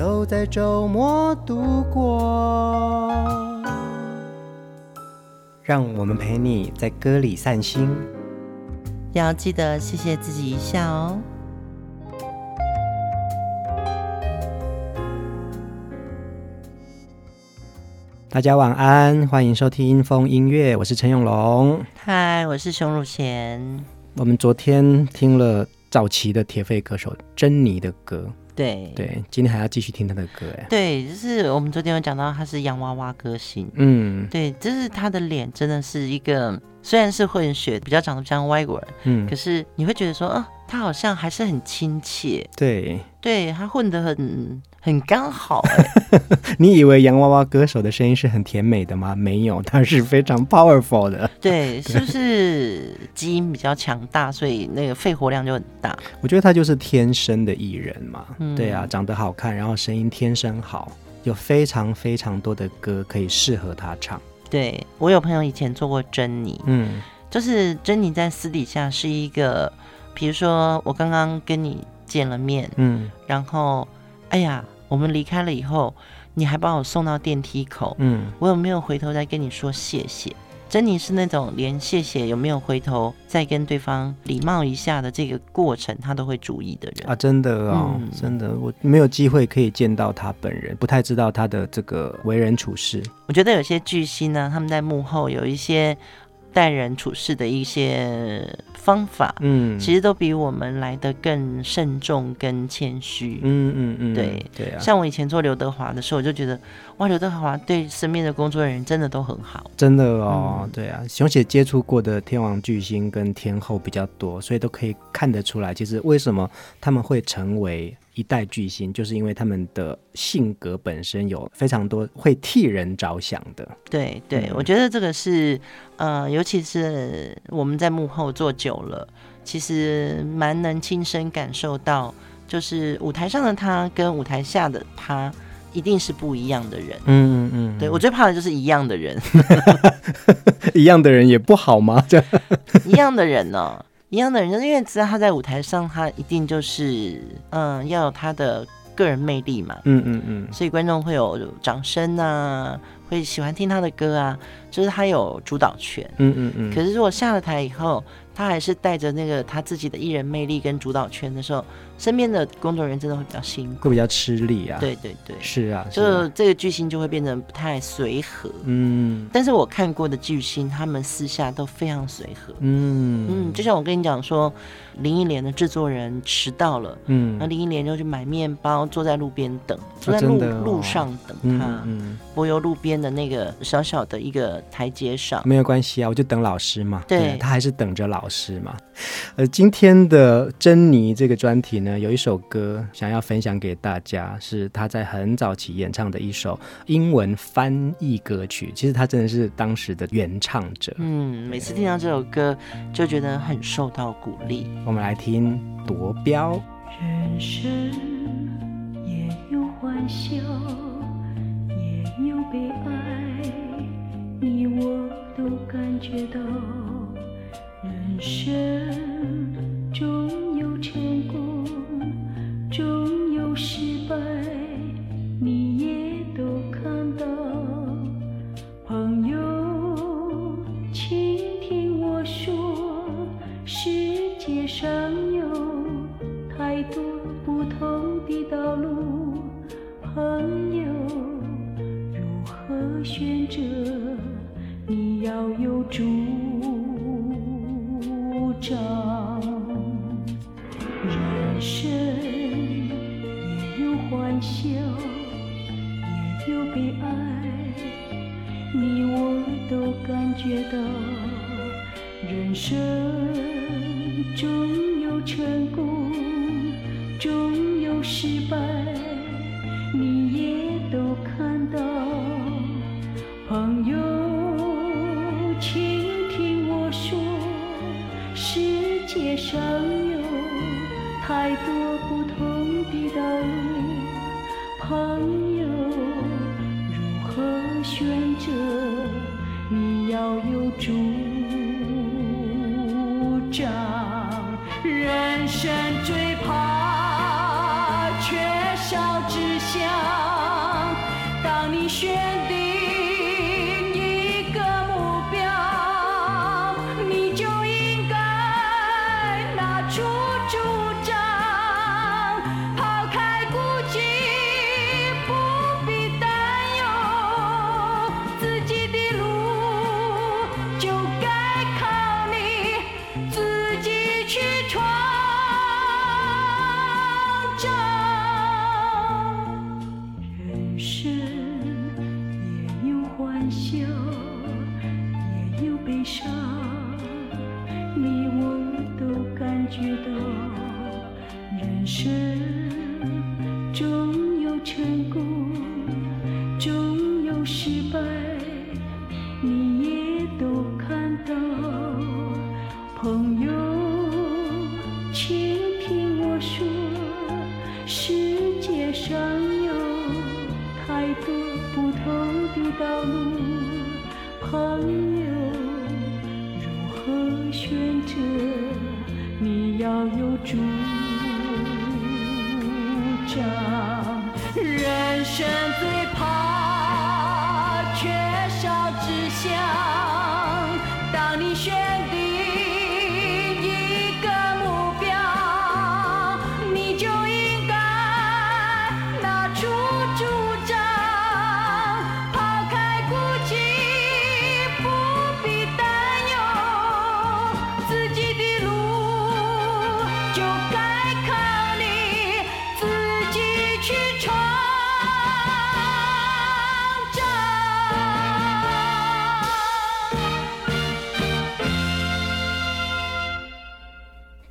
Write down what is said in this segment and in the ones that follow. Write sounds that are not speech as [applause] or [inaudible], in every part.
都在周末度过，让我们陪你在歌里散心，要记得谢谢自己一下哦。大家晚安，欢迎收听风音乐，我是陈永龙。嗨，我是熊汝贤。我们昨天听了早期的铁肺歌手珍妮的歌。对。对，今天还要继续听他的歌哎。对，就是我们昨天有讲到他是洋娃娃歌星，嗯，对，就是他的脸真的是一个，虽然是混血，比较长得像外国人，嗯，可是你会觉得说，啊，他好像还是很亲切。对，对他混得很。很刚好哎，[laughs] 你以为洋娃娃歌手的声音是很甜美的吗？没有，他是非常 powerful 的。[laughs] 对，是不是基因比较强大，所以那个肺活量就很大？我觉得他就是天生的艺人嘛。嗯、对啊，长得好看，然后声音天生好，有非常非常多的歌可以适合他唱。对，我有朋友以前做过珍妮，嗯，就是珍妮在私底下是一个，比如说我刚刚跟你见了面，嗯，然后。哎呀，我们离开了以后，你还把我送到电梯口。嗯，我有没有回头再跟你说谢谢？珍妮是那种连谢谢有没有回头再跟对方礼貌一下的这个过程，他都会注意的人啊！真的哦，嗯、真的，我没有机会可以见到他本人，不太知道他的这个为人处事。我觉得有些巨星呢，他们在幕后有一些。待人处事的一些方法，嗯，其实都比我们来的更慎重、跟谦虚，嗯嗯嗯，对。对啊。像我以前做刘德华的时候，我就觉得，哇，刘德华对身边的工作人员真的都很好，真的哦，嗯、对啊。熊姐接触过的天王巨星跟天后比较多，所以都可以看得出来，其实为什么他们会成为。一代巨星，就是因为他们的性格本身有非常多会替人着想的。对对，嗯、我觉得这个是呃，尤其是我们在幕后做久了，其实蛮能亲身感受到，就是舞台上的他跟舞台下的他一定是不一样的人。嗯嗯嗯，对，我最怕的就是一样的人，[laughs] 一样的人也不好吗？[laughs] 一样的人呢、哦？一样的人，就是因为知道他在舞台上，他一定就是嗯，要有他的个人魅力嘛。嗯嗯嗯，所以观众会有掌声啊，会喜欢听他的歌啊，就是他有主导权。嗯嗯嗯。可是如果下了台以后，他还是带着那个他自己的艺人魅力跟主导权的时候，身边的工作人员真的会比较辛苦，会比较吃力啊。对对对，是啊，是啊，就这个巨星就会变得不太随和。嗯，但是我看过的巨星，他们私下都非常随和。嗯嗯，就像我跟你讲说，林忆莲的制作人迟到了，嗯，那林忆莲就去买面包，坐在路边等，坐在路、路上等他。嗯，嗯柏油路边的那个小小的一个台阶上，没有关系啊，我就等老师嘛。对，对，他还是等着老师嘛。呃，今天的珍妮这个专题呢，有一首歌想要分享给大家，是他在很早期演唱的一首英文翻译歌曲。其实他真的是当时的原唱者。嗯，每次听到这首歌就觉得很受到鼓励。我们来听《夺标》。人生也有欢笑，也有悲哀，你我都感觉到。人生总有失败，你也都看到。朋友，请听我说，世界上有太多不同的道路，朋友，如何选择？你要有主张。人生笑也有悲哀你我都感觉到人生总有成功总有失败你也都看到。朋友请听我说世界上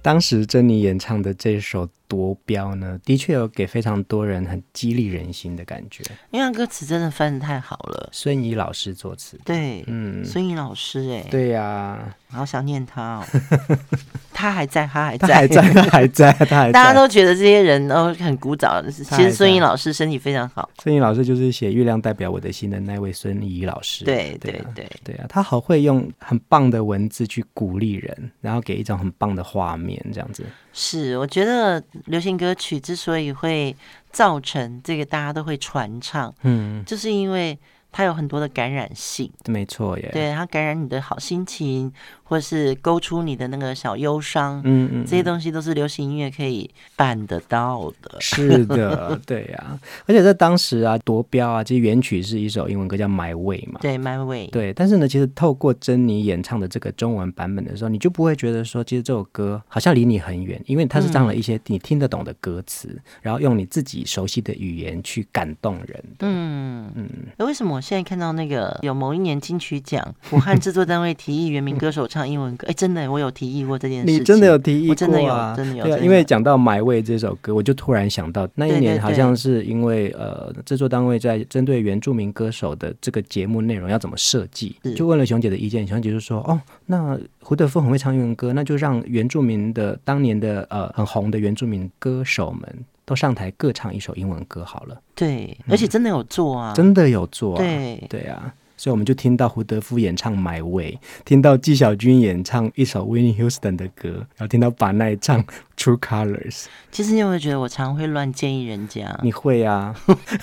当时珍妮演唱的这首《夺标》呢，的确有给非常多人很激励人心的感觉。因为歌词真的翻的太好了。孙怡老师作词，对，嗯，孙怡老师，哎，对呀、啊，好想念他哦。[laughs] 他还在，他还在，他还在，他还在，[laughs] 他还在。大家都觉得这些人都很古早，其实孙怡老师身体非常好。孙怡老师就是写《月亮代表我的心》的那位孙怡老师。对对对对啊，他好会用很棒的文字去鼓励人，然后给一种很棒的画面，这样子。是，我觉得流行歌曲之所以会造成这个大家都会传唱，嗯，就是因为它有很多的感染性。没错耶。对，它感染你的好心情，或是勾出你的那个小忧伤，嗯嗯，这些东西都是流行音乐可以办得到的。是的，对呀、啊。而且在当时啊，夺标啊，其实原曲是一首英文歌叫《My Way》嘛。对，My Way。对，但是呢，其实透过珍妮演唱的这个中文版本的时候，你就不会觉得说，其实这首歌好像离你很远，因为它是唱了一些你听得懂的歌词，嗯、然后用你自己熟悉的语言去感动人。嗯嗯。为什么我现在看到那个有某一年金曲奖，武汉制作单位提议原名歌手唱英文歌？哎，真的，我有提议过这件事。你真的有提议过、啊？我真的有，真的有。对啊，因为讲到《My Way》这首歌，我就突然想到那一年好像是因为呃，制作单位在针对原住民歌手的这个节目内容要怎么设计，就问了熊姐的意见。熊姐就说：“哦，那胡德夫很会唱英文歌，那就让原住民的当年的呃很红的原住民歌手们都上台各唱一首英文歌好了。”对，而且真的有做啊，嗯、真的有做、啊。对对啊。所以我们就听到胡德夫演唱《My Way》，听到纪晓君演唱一首 Winnie Houston 的歌，然后听到把奈唱《True Colors》。其实你有没有觉得我常常会乱建议人家？你会啊？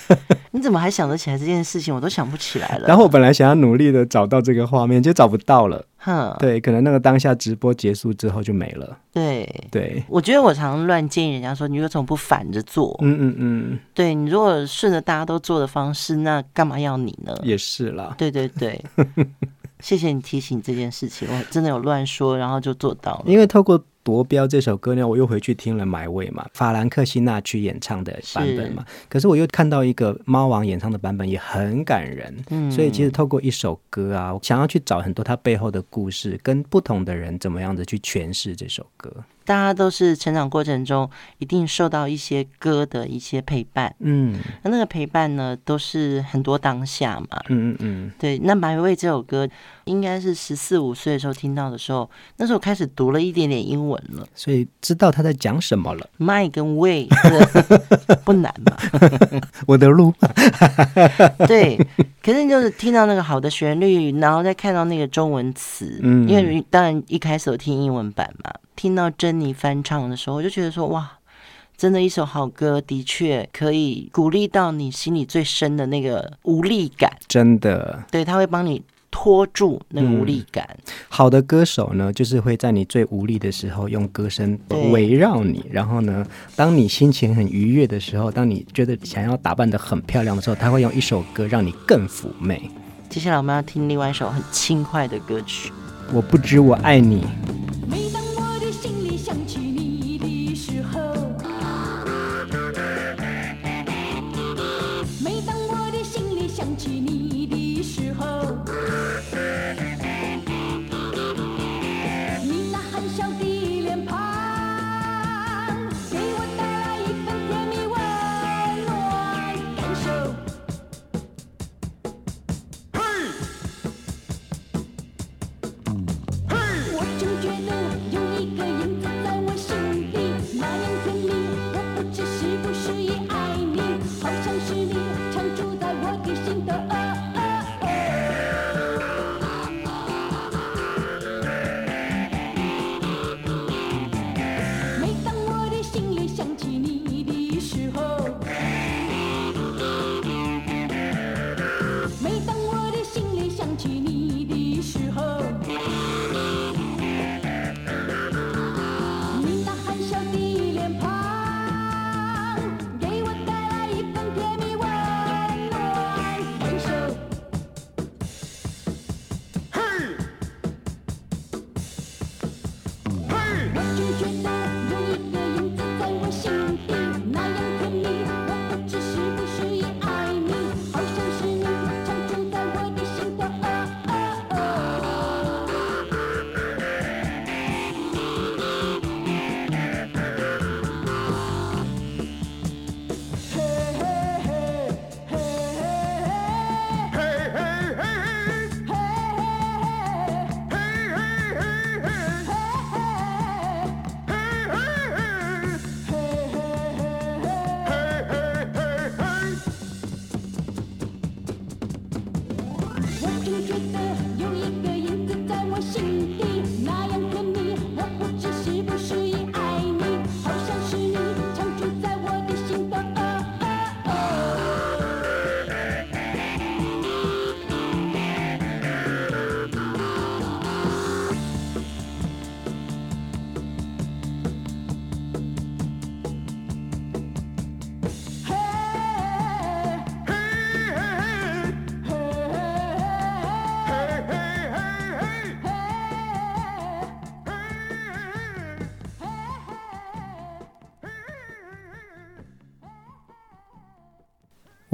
[laughs] 你怎么还想得起来这件事情？我都想不起来了。然后我本来想要努力的找到这个画面，就找不到了。哼，对，可能那个当下直播结束之后就没了。对对，我觉得我常乱建议人家说，你为什么不反着做？嗯嗯嗯，对，你如果顺着大家都做的方式，那干嘛要你呢？也是啦。对对对，[laughs] 谢谢你提醒这件事情，我真的有乱说，然后就做到了。因为透过夺标这首歌呢，我又回去听了《My Way》嘛，法兰克辛纳屈演唱的版本嘛。可是我又看到一个猫王演唱的版本，也很感人。嗯，所以其实透过一首歌啊，我想要去找很多它背后的故事，跟不同的人怎么样的去诠释这首歌。大家都是成长过程中一定受到一些歌的一些陪伴，嗯，那那个陪伴呢，都是很多当下嘛，嗯嗯嗯，对。那《My Way》这首歌应该是十四五岁的时候听到的时候，那时候开始读了一点点英文了，所以知道他在讲什么了。My 跟 Way [laughs] 不难嘛，我的路，[laughs] 对。可是就是听到那个好的旋律，然后再看到那个中文词，嗯，因为当然一开始我听英文版嘛。听到珍妮翻唱的时候，我就觉得说哇，真的一首好歌，的确可以鼓励到你心里最深的那个无力感。真的，对，他会帮你拖住那个无力感。嗯、好的歌手呢，就是会在你最无力的时候，用歌声围绕你。然后呢，当你心情很愉悦的时候，当你觉得想要打扮得很漂亮的时候，他会用一首歌让你更妩媚。接下来我们要听另外一首很轻快的歌曲，《我不知我爱你》。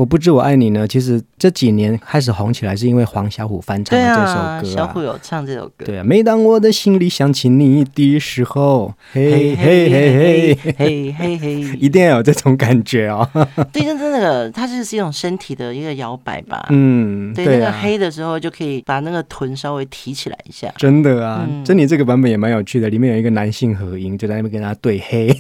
我不知我爱你呢，其实这几年开始红起来，是因为黄小琥翻唱的这首歌，啊。小琥有唱这首歌。对啊，每当我的心里想起你的时候，嘿嘿嘿嘿嘿嘿嘿，一定要有这种感觉哦。[laughs] 对，真的那个，它就是一种身体的一个摇摆吧。嗯，对，那个黑的时候就可以把那个臀稍微提起来一下。真的啊，珍妮这个版本也蛮有趣的，里面有一个男性合音，就在那边跟他对黑。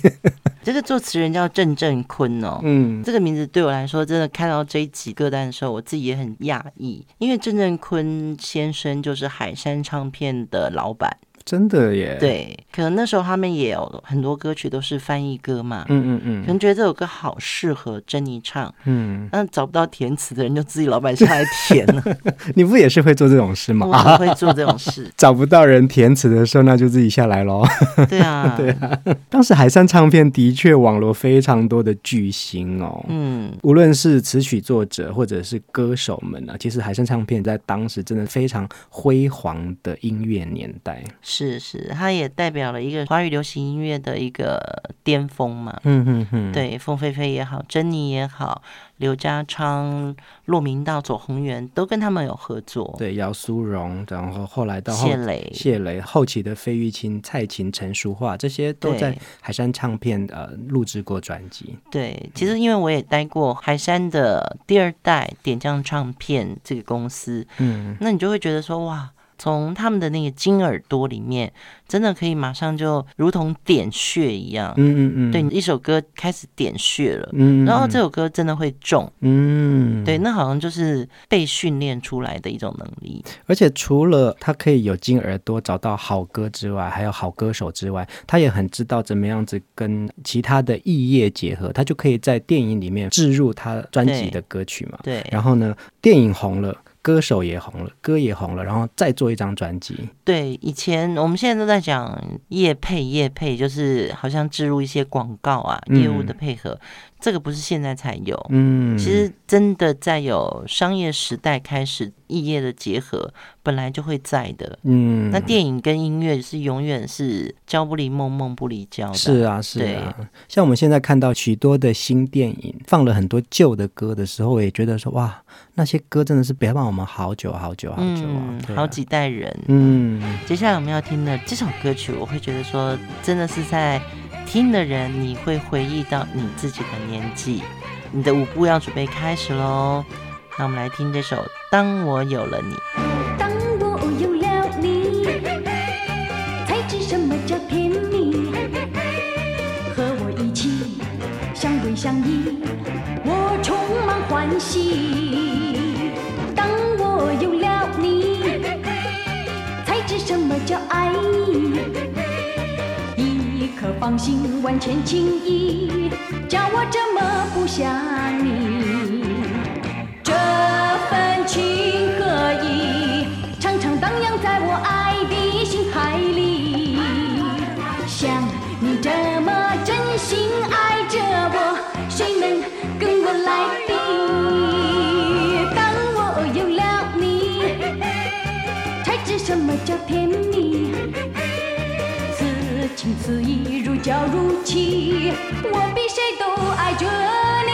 这个作词人叫郑振坤哦，嗯，这个名字对我来说，真的看到这一集歌单的时候，我自己也很讶异，因为郑振坤先生就是海山唱片的老板。真的耶，对，可能那时候他们也有很多歌曲都是翻译歌嘛，嗯嗯嗯，可能觉得这首歌好适合珍妮唱，嗯，那找不到填词的人就自己老板下来填了。[laughs] 你不也是会做这种事吗？我会做这种事，[laughs] 找不到人填词的时候，那就自己下来喽。对啊，[laughs] 对啊，当时海山唱片的确网罗非常多的巨星哦，嗯，无论是词曲作者或者是歌手们啊，其实海山唱片在当时真的非常辉煌的音乐年代。是是，它也代表了一个华语流行音乐的一个巅峰嘛。嗯嗯嗯，对，凤飞飞也好，珍妮也好，刘家昌、骆明道、左宏元都跟他们有合作。对，姚苏荣，然后后来到谢磊、谢磊，后期的费玉清、蔡琴、陈淑桦，这些都在海山唱片呃录制过专辑。对，其实因为我也待过海山的第二代点将唱片这个公司，嗯，那你就会觉得说哇。从他们的那个金耳朵里面，真的可以马上就如同点穴一样。嗯嗯嗯，对，一首歌开始点穴了。嗯，然后这首歌真的会中。嗯，对，那好像就是被训练出来的一种能力。而且除了他可以有金耳朵找到好歌之外，还有好歌手之外，他也很知道怎么样子跟其他的异业结合，他就可以在电影里面置入他专辑的歌曲嘛。对，然后呢，电影红了。歌手也红了，歌也红了，然后再做一张专辑。对，以前我们现在都在讲业配，业配就是好像植入一些广告啊，嗯、业务的配合。这个不是现在才有，嗯，其实真的在有商业时代开始，异业的结合本来就会在的，嗯，那电影跟音乐是永远是交不离梦，梦不离交的，是啊，是啊。像我们现在看到许多的新电影放了很多旧的歌的时候，我也觉得说哇，那些歌真的是陪伴我们好久好久好久啊，好几代人，嗯。接下来我们要听的这首歌曲，我会觉得说真的是在。听的人，你会回忆到你自己的年年纪，你的舞步要准备开始喽。那我们来听这首《当我有了你》。当我有了你，才知什么叫甜蜜。和我一起相偎相依，我充满欢喜。心，万千情意，叫我怎么不想你。这份情意如胶如漆，我比谁都爱着你。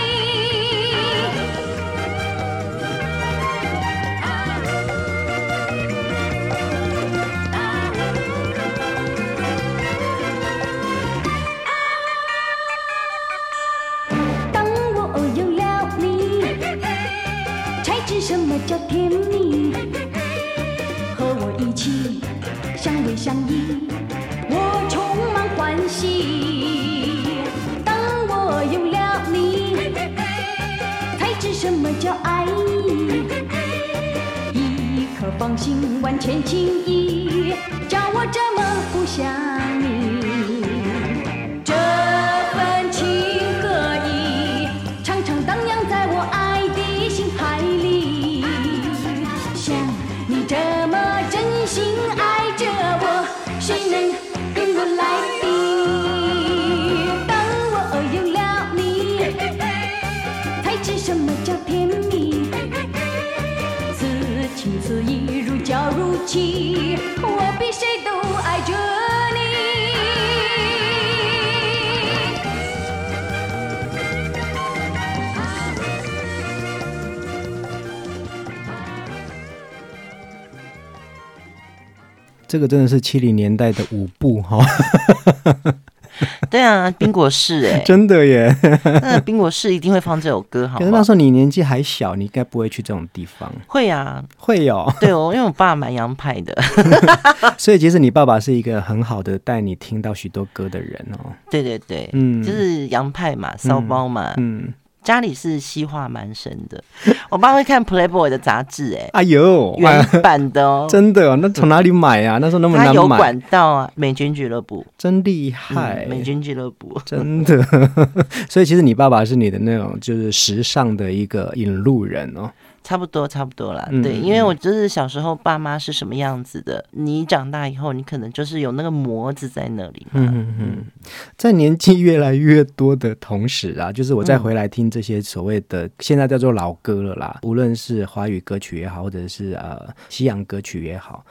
当我有了你，才知什么叫甜。一颗芳心，万千情意，叫我怎么不想胶如漆，我比谁都爱着你。这个真的是七零年代的舞步哈。对啊，冰果室哎，[laughs] 真的耶！[laughs] 那冰果室一定会放这首歌，好。可是那时候你年纪还小，你应该不会去这种地方。会啊，会有。对哦，因为我爸蛮洋派的，[laughs] 所以其实你爸爸是一个很好的带你听到许多歌的人哦。对对对，嗯，就是洋派嘛，骚包嘛，嗯。嗯家里是西化蛮深的，[laughs] 我爸会看 Playboy 的杂志，哎，哎呦，原版的哦，[laughs] 真的哦，那从哪里买啊？那时候那么难买，他有管道啊，美军俱乐部，真厉害，嗯、美军俱乐部，真的，[laughs] 所以其实你爸爸是你的那种就是时尚的一个引路人哦。差不多，差不多啦。对，因为我就是小时候爸妈是什么样子的，你长大以后，你可能就是有那个模子在那里。嗯嗯嗯。在年纪越来越多的同时啊，就是我再回来听这些所谓的现在叫做老歌了啦，无论是华语歌曲也好，或者是呃西洋歌曲也好，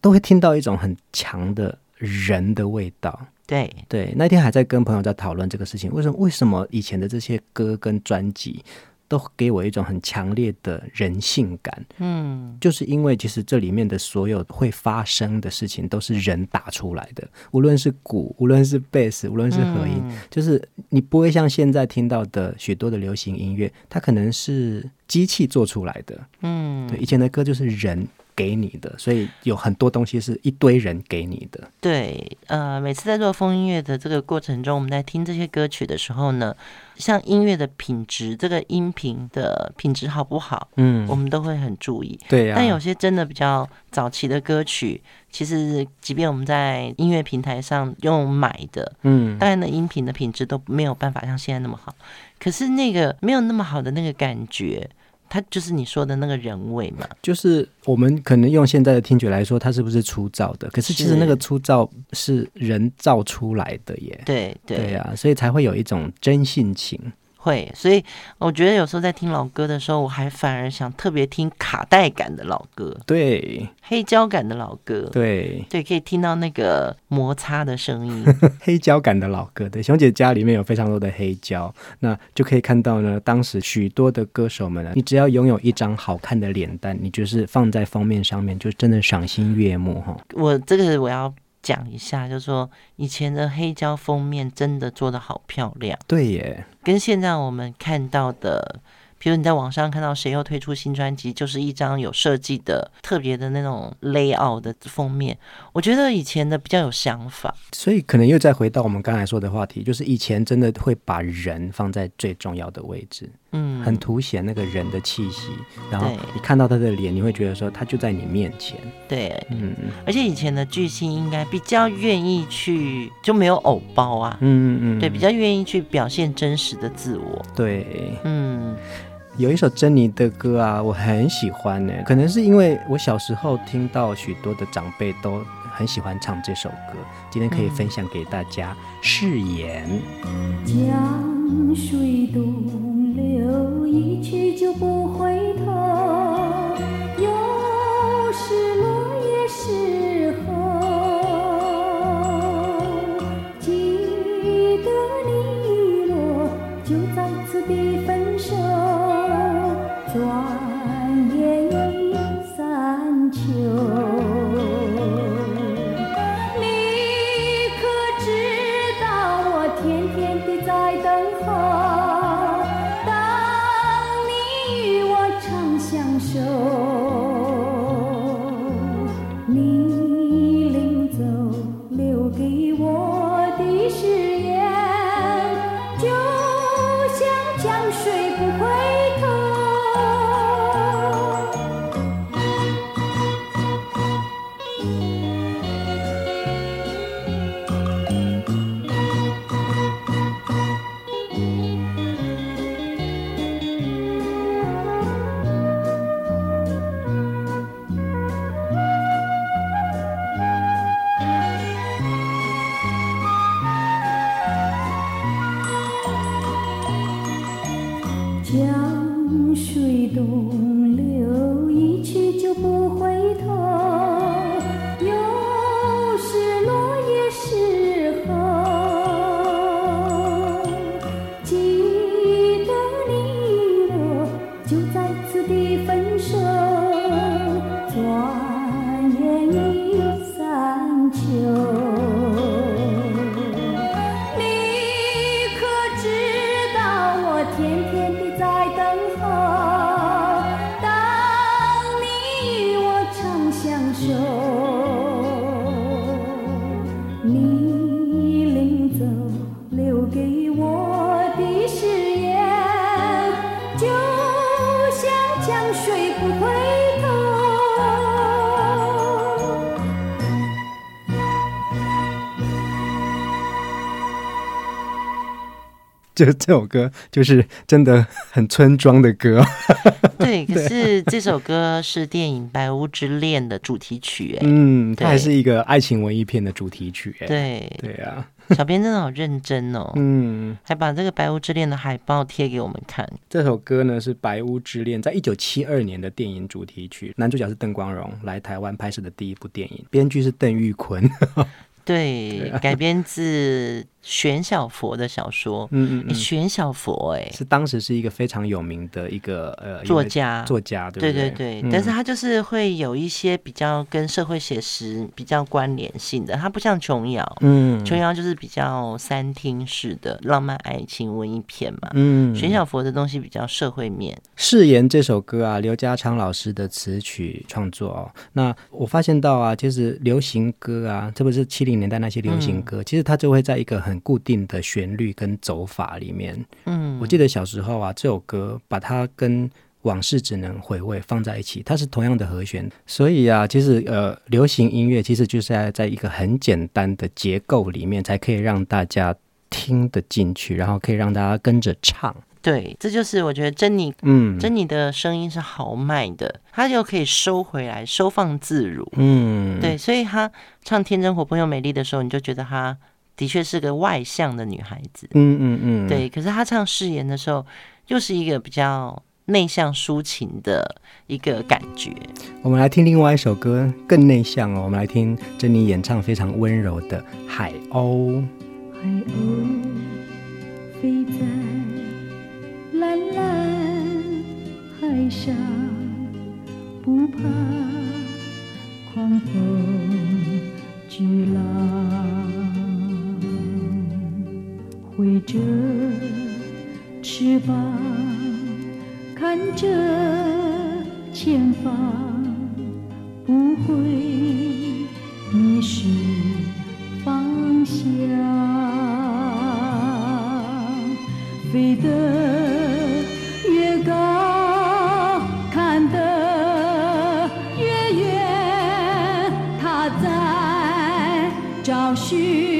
都会听到一种很强的人的味道。对对，那天还在跟朋友在讨论这个事情，为什么为什么以前的这些歌跟专辑，都给我一种很强烈的人性感，嗯，就是因为其实这里面的所有会发生的事情都是人打出来的，无论是鼓，无论是贝斯，无论是和音，嗯、就是你不会像现在听到的许多的流行音乐，它可能是机器做出来的，嗯，对，以前的歌就是人给你的，所以有很多东西是一堆人给你的。对，呃，每次在做风音乐的这个过程中，我们在听这些歌曲的时候呢，像音乐的品质，这个音频的品质好不好？嗯，我们都会很注意。对呀、啊。但有些真的比较早期的歌曲，其实即便我们在音乐平台上用买的，嗯，当然的音频的品质都没有办法像现在那么好。可是那个没有那么好的那个感觉。它就是你说的那个人味嘛，就是我们可能用现在的听觉来说，它是不是粗糙的？可是其实那个粗糙是人造出来的耶。对对对啊，所以才会有一种真性情。会，所以我觉得有时候在听老歌的时候，我还反而想特别听卡带感的老歌，对，黑胶感的老歌，对对，可以听到那个摩擦的声音。[laughs] 黑胶感的老歌，对，熊姐家里面有非常多的黑胶，那就可以看到呢，当时许多的歌手们呢，你只要拥有一张好看的脸蛋，你就是放在封面上面，就真的赏心悦目哈。我这个我要。讲一下，就是说以前的黑胶封面真的做的好漂亮，对耶，跟现在我们看到的。比如你在网上看到谁又推出新专辑，就是一张有设计的特别的那种 layout 的封面。我觉得以前的比较有想法，所以可能又再回到我们刚才说的话题，就是以前真的会把人放在最重要的位置，嗯，很凸显那个人的气息。然后你看到他的脸，你会觉得说他就在你面前。对，嗯，而且以前的巨星应该比较愿意去，就没有偶包啊，嗯嗯嗯，对，比较愿意去表现真实的自我。对，嗯。有一首珍妮的歌啊，我很喜欢呢。可能是因为我小时候听到许多的长辈都很喜欢唱这首歌，今天可以分享给大家。誓言。江水东流，一去就不回头。又是江水不回这这首歌就是真的很村庄的歌，[laughs] 对。可是这首歌是电影《白屋之恋》的主题曲，哎，嗯，它还是一个爱情文艺片的主题曲，哎，对，对啊。小编真的好认真哦，[laughs] 嗯，还把这个《白屋之恋》的海报贴给我们看。这首歌呢是《白屋之恋》在一九七二年的电影主题曲，男主角是邓光荣来台湾拍摄的第一部电影，编剧是邓玉坤。[laughs] 对，改编自玄小佛的小说，嗯嗯嗯，玄小佛哎、欸，是当时是一个非常有名的一个呃作家，作家对对？对对对，嗯、但是他就是会有一些比较跟社会写实比较关联性的，他不像琼瑶，嗯，琼瑶就是比较三厅式的浪漫爱情文艺片嘛，嗯，玄小佛的东西比较社会面。誓言这首歌啊，刘家昌老师的词曲创作哦，那我发现到啊，其实流行歌啊，特别是七零年代那些流行歌，嗯、其实它就会在一个很固定的旋律跟走法里面。嗯，我记得小时候啊，这首歌把它跟《往事只能回味》放在一起，它是同样的和弦，所以啊，其实呃，流行音乐其实就是在在一个很简单的结构里面，才可以让大家听得进去，然后可以让大家跟着唱。对，这就是我觉得珍妮，嗯，珍妮的声音是豪迈的，她又可以收回来，收放自如。嗯，对，所以她唱天真活泼又美丽的时候，你就觉得她。的确是个外向的女孩子，嗯嗯嗯，对。可是她唱誓言的时候，又是一个比较内向抒情的一个感觉。我们来听另外一首歌，更内向哦。我们来听珍妮演唱非常温柔的《海鸥》。海鸥飞在蓝蓝海上，不怕狂风巨浪。挥着翅膀，看着前方，不会迷失方向，飞得越高，看得越远，他在找寻。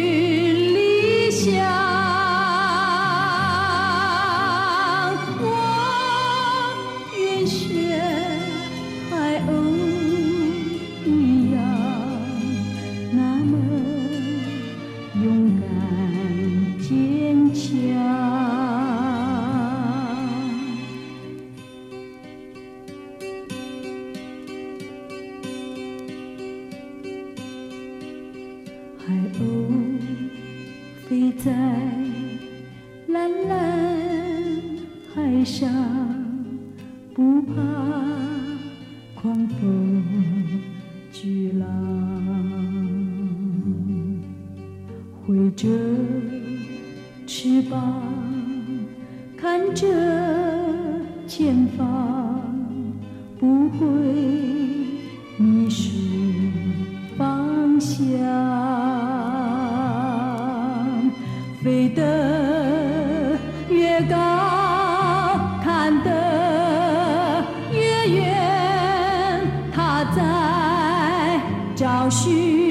找寻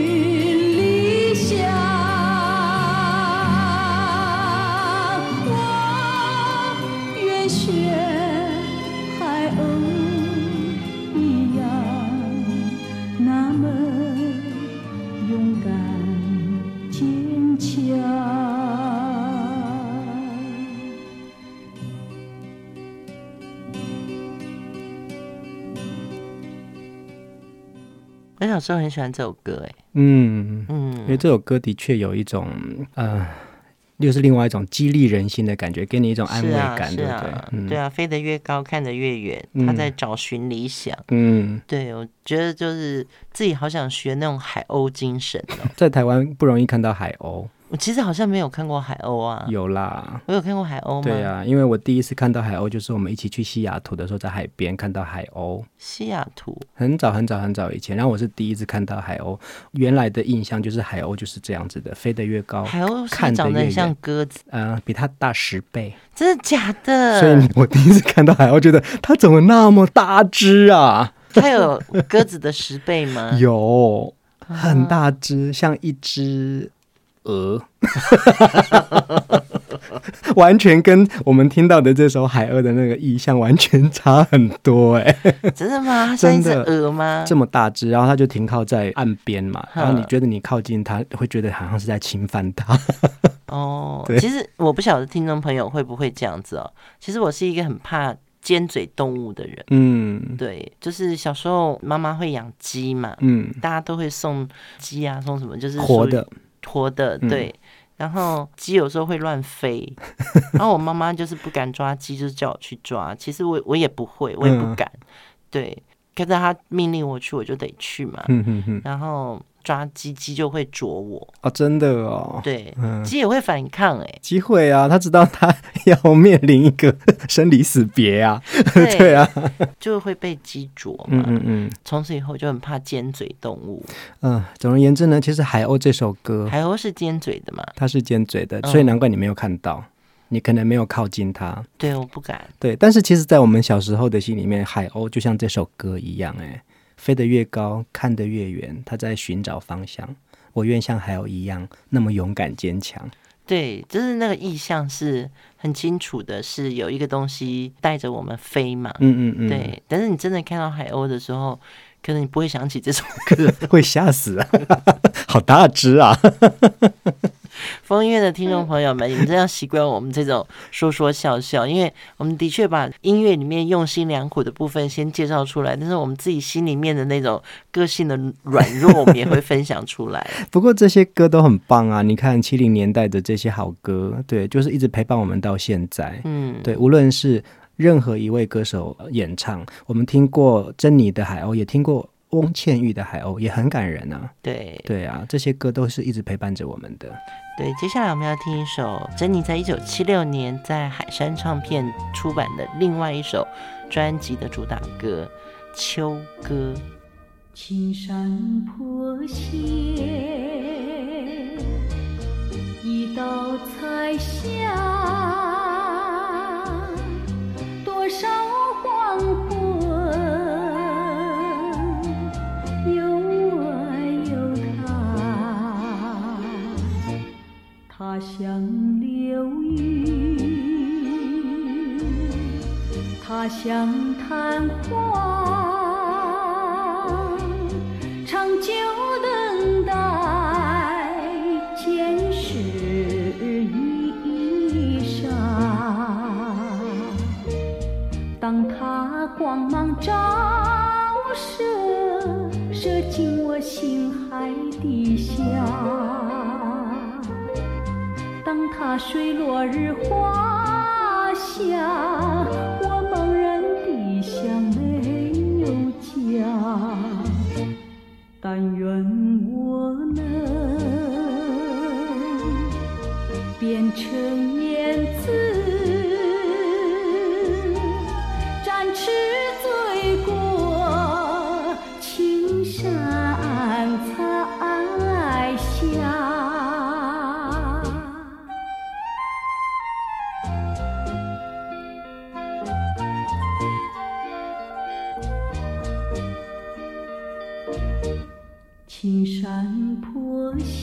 时候很喜欢这首歌，哎，嗯嗯，因为这首歌的确有一种，呃，又是另外一种激励人心的感觉，给你一种安慰感，对不对？嗯、对啊，飞得越高，看得越远，他在找寻理想。嗯，对，我觉得就是自己好想学那种海鸥精神哦，[laughs] 在台湾不容易看到海鸥。我其实好像没有看过海鸥啊，有啦，我有看过海鸥吗？对啊，因为我第一次看到海鸥就是我们一起去西雅图的时候，在海边看到海鸥。西雅图很早很早很早以前，然后我是第一次看到海鸥。原来的印象就是海鸥就是这样子的，飞得越高，海鸥看长得很像鸽子，嗯、呃，比它大十倍，真的假的？所以我第一次看到海鸥，觉得它怎么那么大只啊？它有鸽子的十倍吗？[laughs] 有，很大只，像一只。鹅，[laughs] 完全跟我们听到的这首海鸥的那个意象完全差很多哎！真的吗？[laughs] 真的鹅吗？这么大只，然后它就停靠在岸边嘛，然后你觉得你靠近它，会觉得好像是在侵犯它。哦，[laughs] 其实我不晓得听众朋友会不会这样子哦。其实我是一个很怕尖嘴动物的人。嗯，对，就是小时候妈妈会养鸡嘛，嗯，大家都会送鸡啊，送什么，就是活的。活的对，然后鸡有时候会乱飞，然后我妈妈就是不敢抓鸡，就是叫我去抓。其实我我也不会，我也不敢。嗯、对，可是她命令我去，我就得去嘛。嗯嗯嗯。然后。抓鸡鸡就会啄我。哦，真的哦，对，鸡、嗯、也会反抗哎、欸，鸡会啊，他知道他要面临一个 [laughs] 生离死别啊，对，[laughs] 对啊，就会被鸡啄嘛，嗯嗯嗯，从此以后就很怕尖嘴动物，嗯，总而言之呢，其实海鸥这首歌，海鸥是尖嘴的嘛，它是尖嘴的，所以难怪你没有看到，嗯、你可能没有靠近它，对，我不敢，对，但是其实，在我们小时候的心里面，海鸥就像这首歌一样、欸，哎。飞得越高，看得越远，他在寻找方向。我愿像海鸥一样，那么勇敢坚强。对，就是那个意象是很清楚的，是有一个东西带着我们飞嘛。嗯嗯嗯。对，但是你真的看到海鸥的时候，可能你不会想起这首歌，[laughs] 会吓死啊！[laughs] 好大只啊！[laughs] 疯音乐的听众朋友们，[laughs] 你们真要习惯我们这种说说笑笑，因为我们的确把音乐里面用心良苦的部分先介绍出来，但是我们自己心里面的那种个性的软弱，我们也会分享出来。不过这些歌都很棒啊！你看七零年代的这些好歌，对，就是一直陪伴我们到现在。嗯，对，无论是任何一位歌手演唱，我们听过珍妮的《海鸥》，也听过。翁倩玉的《海鸥》也很感人啊，对对啊，这些歌都是一直陪伴着我们的。对，接下来我们要听一首珍妮在一九七六年在海山唱片出版的另外一首专辑的主打歌《秋歌》。青山坡前，一道彩霞，多少黄昏。它像流云，它像昙花，长久等待前世衣裳。当它光芒照射，射进我心海底下。让它随落日滑下，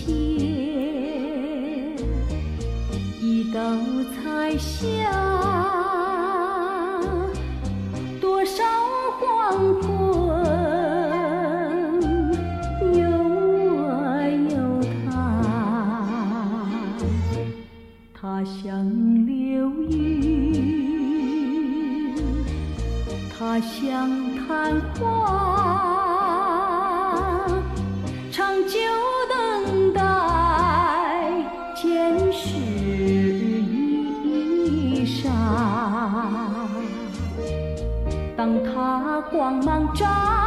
前，一道彩霞，多少黄昏，有我有他，他像流云，他像昙花。còn mang trái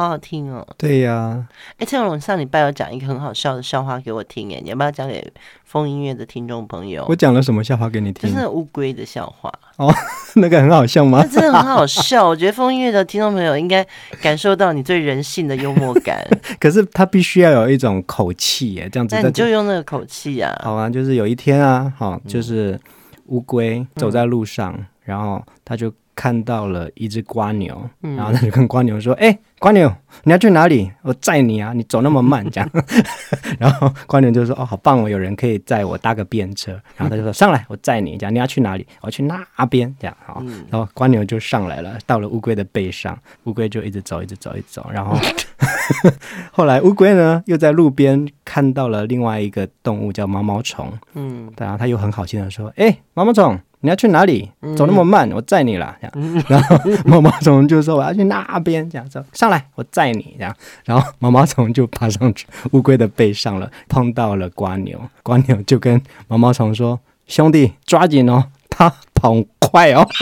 好好听哦。对呀，哎，蔡永龙上礼拜有讲一个很好笑的笑话给我听，哎，你要不要讲给风音乐的听众朋友？我讲了什么笑话给你听？就是乌龟的笑话。哦，[laughs] 那个很好笑吗？那真的很好笑，我觉得风音乐的听众朋友应该感受到你最人性的幽默感。[laughs] 可是他必须要有一种口气，哎，这样子。那你就用那个口气啊。好啊，就是有一天啊，好，就是乌龟走在路上，嗯、然后他就。看到了一只瓜牛，然后他就跟瓜牛说：“ [laughs] 哎、嗯，蜗牛，你要去哪里？我载你啊！你走那么慢，这样。[laughs] ”然后蜗牛就说：“哦，好棒哦，有人可以载我搭个便车。”然后他就说：“上来，我载你。”这样你要去哪里？我要去那边。这样好，然后蜗牛就上来了，到了乌龟的背上，乌龟就一直走，一直走，一直走。然后 [laughs] 后来乌龟呢，又在路边看到了另外一个动物叫毛毛虫。嗯，然后他又很好心的说：“哎，毛毛虫。”你要去哪里？走那么慢，我载你了。这样，然后毛毛虫就说：“我要去那边。”这样说：“上来，我载你。”这样，然后毛毛虫就爬上去乌龟的背上了，碰到了瓜牛。瓜牛就跟毛毛虫说：“兄弟，抓紧哦，它跑快哦。[laughs] ”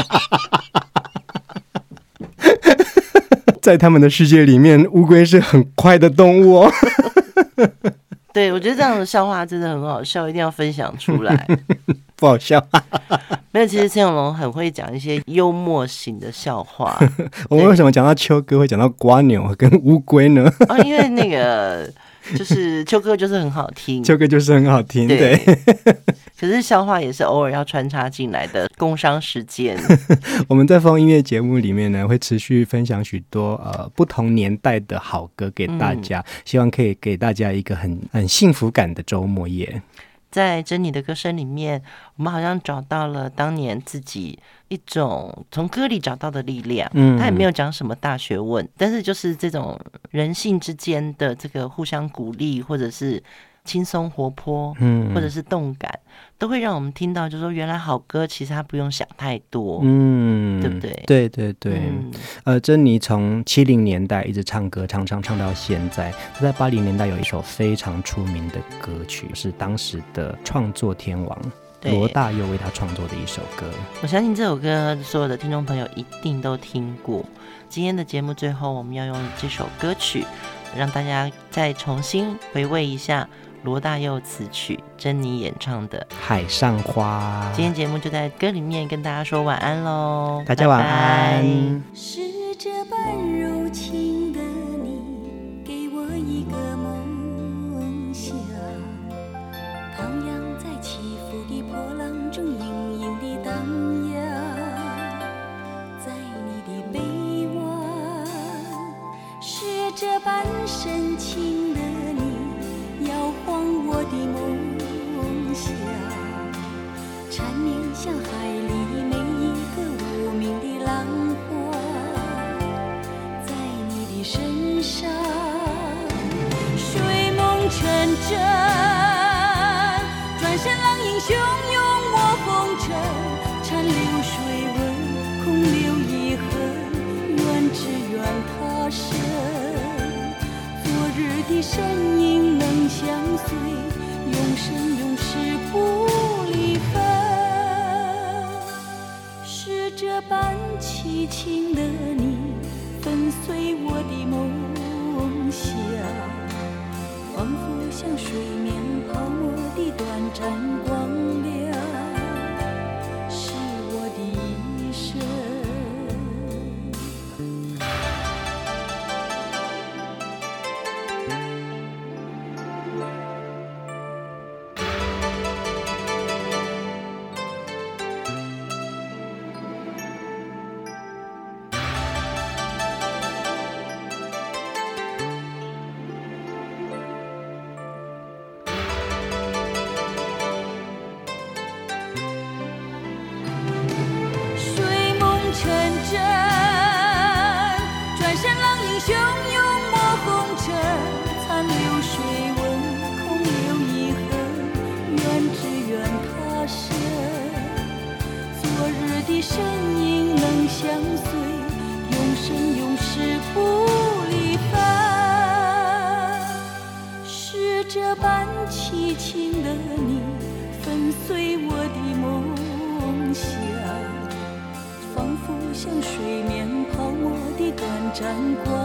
在他们的世界里面，乌龟是很快的动物哦。[laughs] 对，我觉得这样的笑话真的很好笑，一定要分享出来。不好笑，[laughs] 没有。其实陈永龙很会讲一些幽默型的笑话。[laughs] 我们为什么讲到秋哥会讲到瓜牛跟乌龟呢？哦，因为那个 [laughs] 就是秋哥就是很好听，秋哥就是很好听。对，对可是笑话也是偶尔要穿插进来的工商时间。我们在放音乐节目里面呢，会持续分享许多呃不同年代的好歌给大家，嗯、希望可以给大家一个很很幸福感的周末夜。在珍妮的歌声里面，我们好像找到了当年自己一种从歌里找到的力量。嗯，他也没有讲什么大学问，但是就是这种人性之间的这个互相鼓励，或者是。轻松活泼，嗯，或者是动感，都会让我们听到，就是说，原来好歌其实他不用想太多，嗯，对不对？对对对，嗯、呃，珍妮从七零年代一直唱歌，唱唱唱到现在。她在八零年代有一首非常出名的歌曲，是当时的创作天王罗大佑为他创作的一首歌。我相信这首歌所有的听众朋友一定都听过。今天的节目最后，我们要用这首歌曲，让大家再重新回味一下。罗大佑词曲，珍妮演唱的《海上花》。今天节目就在歌里面跟大家说晚安喽，大家晚安。是这般柔情的你，给我一个梦想，徜徉在起伏的波浪中，隐隐的荡漾，在你的臂弯，是这般深情像海里每一个无名的浪花，在你的身上，睡梦成真，转身浪影汹涌我红尘，残留水纹，空留遗恨，愿只愿他生，昨日的身影能。相随，激情的你，粉碎我的梦想，仿佛像水面泡沫的短暂光难过。